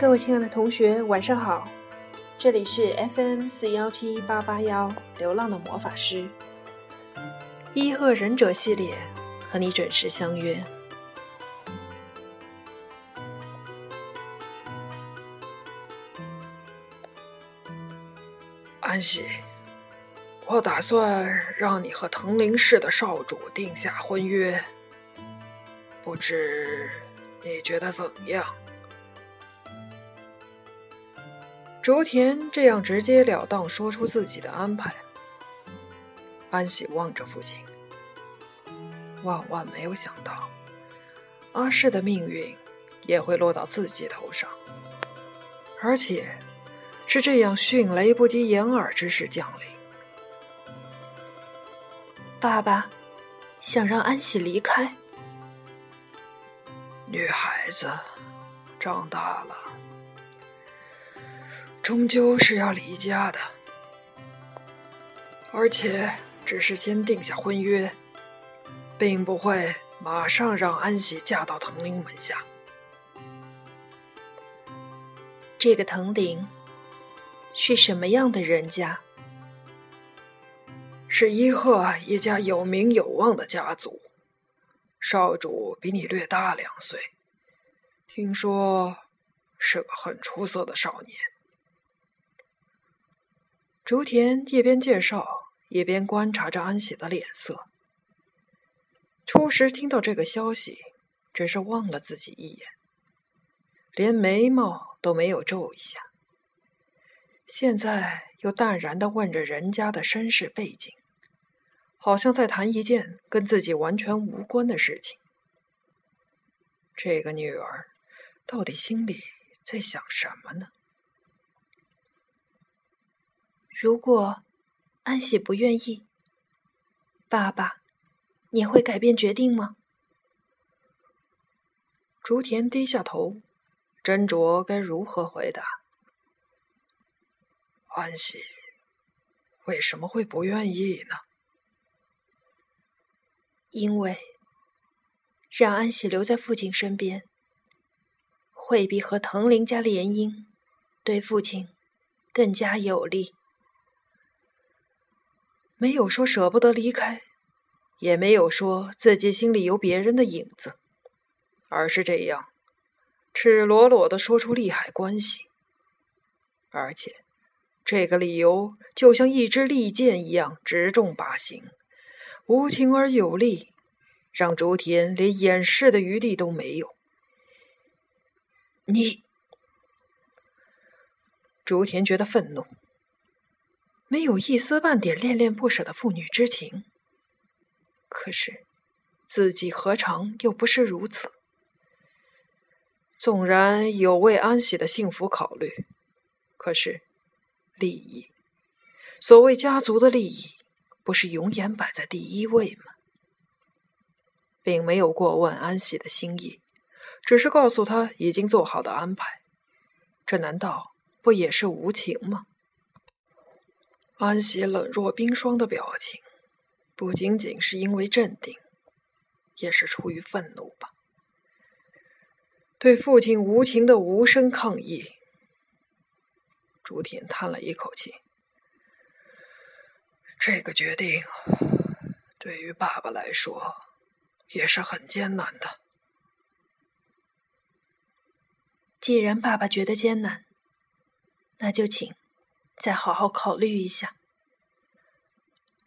各位亲爱的同学，晚上好！这里是 FM 四幺七八八幺流浪的魔法师伊贺忍者系列，和你准时相约。安喜，我打算让你和藤林市的少主定下婚约，不知你觉得怎样？竹田这样直截了当说出自己的安排，安喜望着父亲，万万没有想到阿世的命运也会落到自己头上，而且。是这样，迅雷不及掩耳之势降临。爸爸想让安喜离开。女孩子长大了，终究是要离家的，而且只是先定下婚约，并不会马上让安喜嫁到藤林门下。这个藤顶。是什么样的人家？是伊贺一家有名有望的家族，少主比你略大两岁，听说是个很出色的少年。竹田一边介绍，一边观察着安喜的脸色。初时听到这个消息，只是望了自己一眼，连眉毛都没有皱一下。现在又淡然的问着人家的身世背景，好像在谈一件跟自己完全无关的事情。这个女儿到底心里在想什么呢？如果安喜不愿意，爸爸，你会改变决定吗？竹田低下头，斟酌该如何回答。安喜为什么会不愿意呢？因为让安喜留在父亲身边，会比和藤林家联姻对父亲更加有利。没有说舍不得离开，也没有说自己心里有别人的影子，而是这样赤裸裸的说出利害关系，而且。这个理由就像一支利箭一样直中靶心，无情而有力，让竹田连掩饰的余地都没有。你，竹田觉得愤怒，没有一丝半点恋恋不舍的父女之情。可是，自己何尝又不是如此？纵然有为安喜的幸福考虑，可是。利益，所谓家族的利益，不是永远摆在第一位吗？并没有过问安喜的心意，只是告诉他已经做好的安排，这难道不也是无情吗？安喜冷若冰霜的表情，不仅仅是因为镇定，也是出于愤怒吧？对父亲无情的无声抗议。朱田叹了一口气：“这个决定对于爸爸来说也是很艰难的。既然爸爸觉得艰难，那就请再好好考虑一下。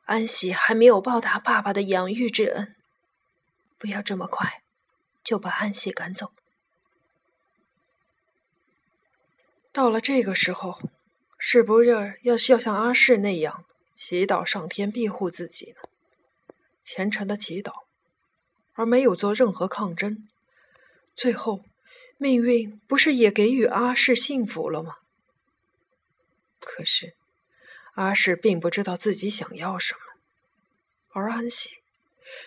安喜还没有报答爸爸的养育之恩，不要这么快就把安喜赶走。”到了这个时候，是不是要要像阿世那样祈祷上天庇护自己呢？虔诚的祈祷，而没有做任何抗争，最后命运不是也给予阿世幸福了吗？可是阿世并不知道自己想要什么，而安喜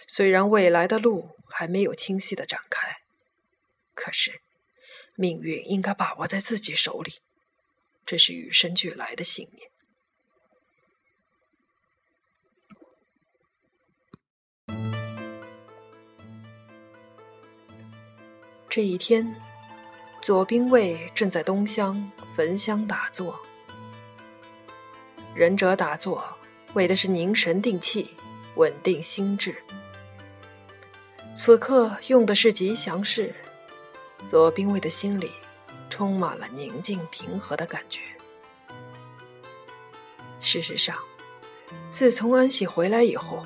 虽然未来的路还没有清晰的展开，可是。命运应该把握在自己手里，这是与生俱来的信念。这一天，左兵卫正在东厢焚香打坐。仁者打坐，为的是凝神定气，稳定心智。此刻用的是吉祥式，左兵卫的心里充满了宁静平和的感觉。事实上，自从安喜回来以后，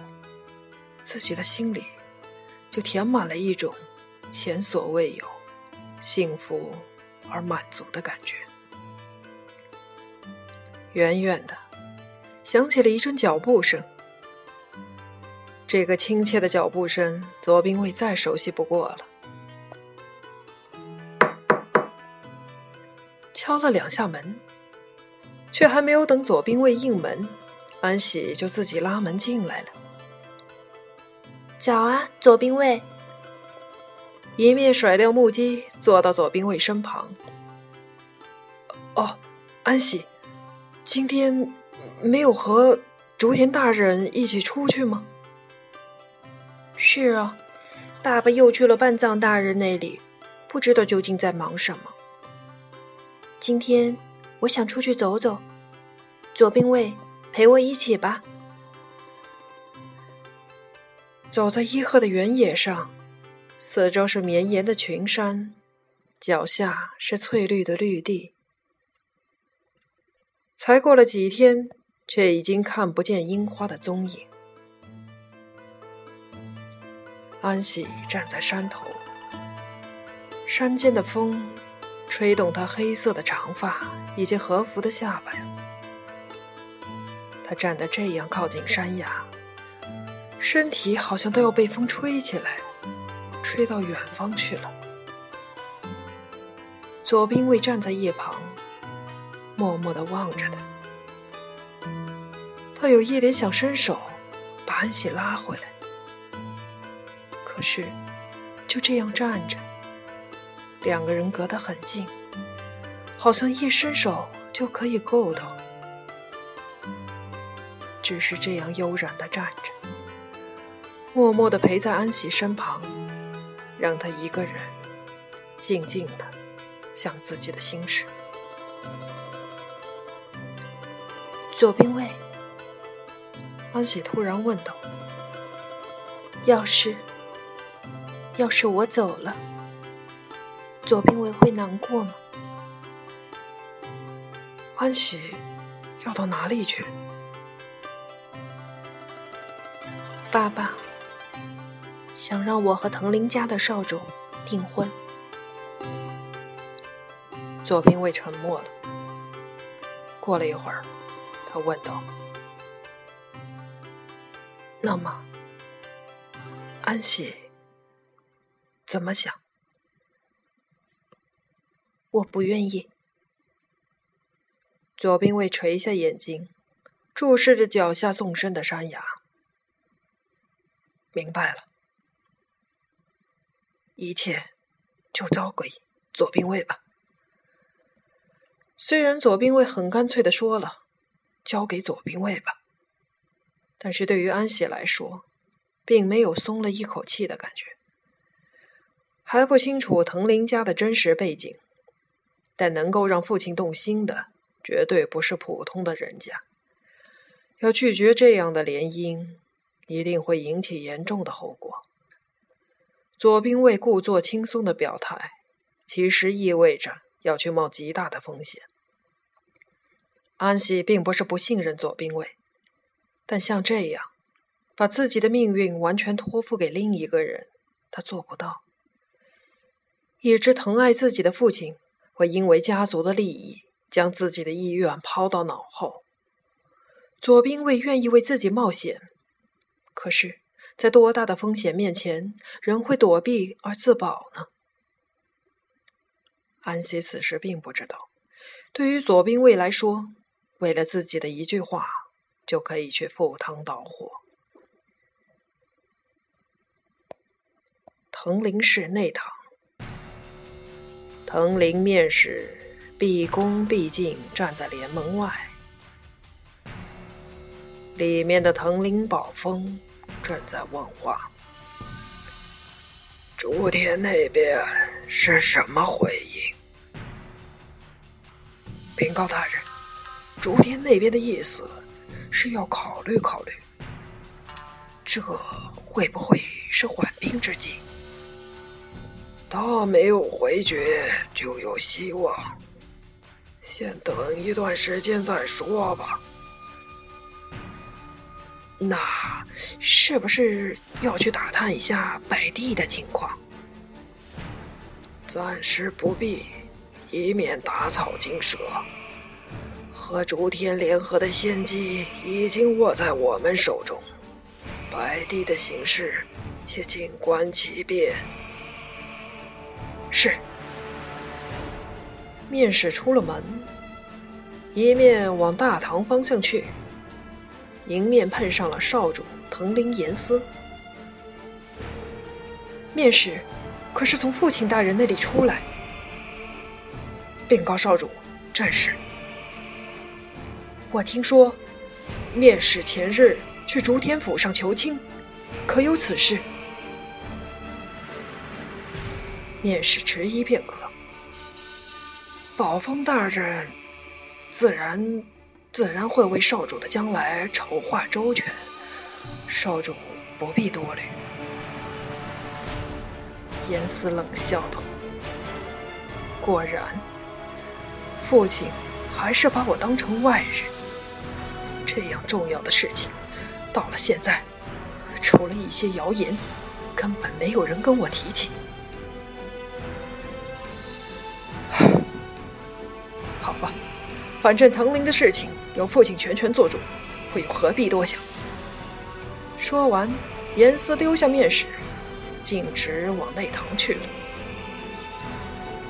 自己的心里就填满了一种前所未有、幸福而满足的感觉。远远的。响起了一阵脚步声，这个亲切的脚步声，左兵卫再熟悉不过了。敲了两下门，却还没有等左兵卫应门，安喜就自己拉门进来了。早啊，左兵卫！一面甩掉木屐，坐到左兵卫身旁。哦，安喜，今天。没有和竹田大人一起出去吗？是啊，爸爸又去了半藏大人那里，不知道究竟在忙什么。今天我想出去走走，左兵卫陪我一起吧。走在伊贺的原野上，四周是绵延的群山，脚下是翠绿的绿地。才过了几天。却已经看不见樱花的踪影。安喜站在山头，山间的风吹动她黑色的长发以及和服的下摆。她站得这样靠近山崖，身体好像都要被风吹起来，吹到远方去了。左兵卫站在一旁，默默地望着他。他有一点想伸手把安喜拉回来，可是就这样站着，两个人隔得很近，好像一伸手就可以够到。只是这样悠然的站着，默默的陪在安喜身旁，让他一个人静静的想自己的心事。左兵卫。安喜突然问道：“要是，要是我走了，左兵卫会难过吗？”安喜要到哪里去？爸爸想让我和藤林家的少主订婚。左兵卫沉默了。过了一会儿，他问道。那么，安喜怎么想？我不愿意。左兵卫垂下眼睛，注视着脚下纵深的山崖。明白了，一切就交给左兵卫吧。虽然左兵卫很干脆的说了，交给左兵卫吧。但是对于安喜来说，并没有松了一口气的感觉。还不清楚藤林家的真实背景，但能够让父亲动心的，绝对不是普通的人家。要拒绝这样的联姻，一定会引起严重的后果。左兵卫故作轻松的表态，其实意味着要去冒极大的风险。安喜并不是不信任左兵卫。但像这样，把自己的命运完全托付给另一个人，他做不到。一直疼爱自己的父亲，会因为家族的利益，将自己的意愿抛到脑后。左兵卫愿意为自己冒险，可是，在多大的风险面前，人会躲避而自保呢？安西此时并不知道，对于左兵卫来说，为了自己的一句话。就可以去赴汤蹈火。藤林寺内堂，藤林面使毕恭毕敬站在帘门外，里面的藤林宝峰正在问话。竹田那边是什么回应？禀告大人，竹田那边的意思是要考虑考虑，这会不会是缓兵之计？他没有回绝，就有希望。先等一段时间再说吧。那是不是要去打探一下百地的情况？暂时不必，以免打草惊蛇。和竹天联合的先机已经握在我们手中，白帝的形势，且静观其变。是。面试出了门，一面往大堂方向去，迎面碰上了少主藤林严司。面试。可是从父亲大人那里出来，禀告少主，正是。我听说，面使前日去竹天府上求亲，可有此事？面使迟疑片刻，宝峰大人自然自然会为少主的将来筹划周全，少主不必多虑。严思冷笑道：“果然，父亲还是把我当成外人。这样重要的事情，到了现在，除了一些谣言，根本没有人跟我提起。好吧，反正藤林的事情由父亲全权做主，我又何必多想？”说完，严思丢下面试。径直往内堂去了。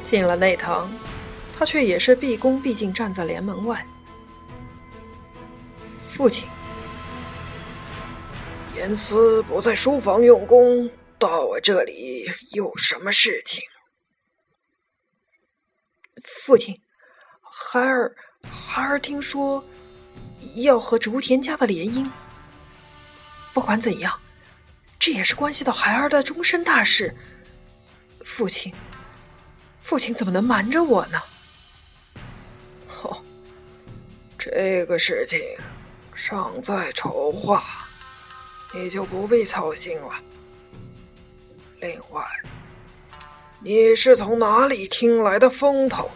进了内堂，他却也是毕恭毕敬站在帘门外。父亲，严思不在书房用功，到我这里有什么事情？父亲，孩儿孩儿听说要和竹田家的联姻。不管怎样。这也是关系到孩儿的终身大事，父亲，父亲怎么能瞒着我呢？哦，这个事情尚在筹划，你就不必操心了。另外，你是从哪里听来的风头？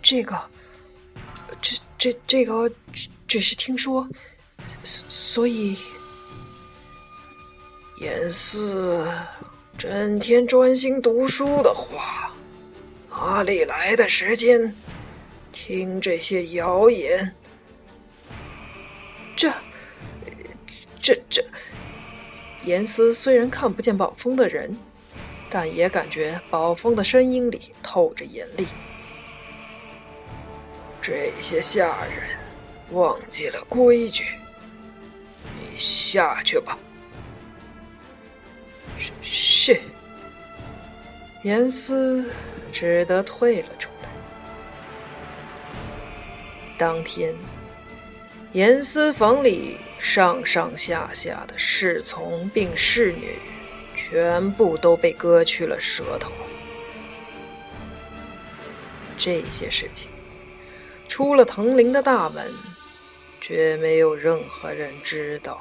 这个，这这这个，只只是听说，所以。严四整天专心读书的话，哪里来的时间听这些谣言？这、这、这……严思虽然看不见宝峰的人，但也感觉宝峰的声音里透着严厉。这些下人忘记了规矩，你下去吧。是，严思只得退了出来。当天，严思房里上上下下的侍从并侍女，全部都被割去了舌头。这些事情，出了藤林的大门，绝没有任何人知道。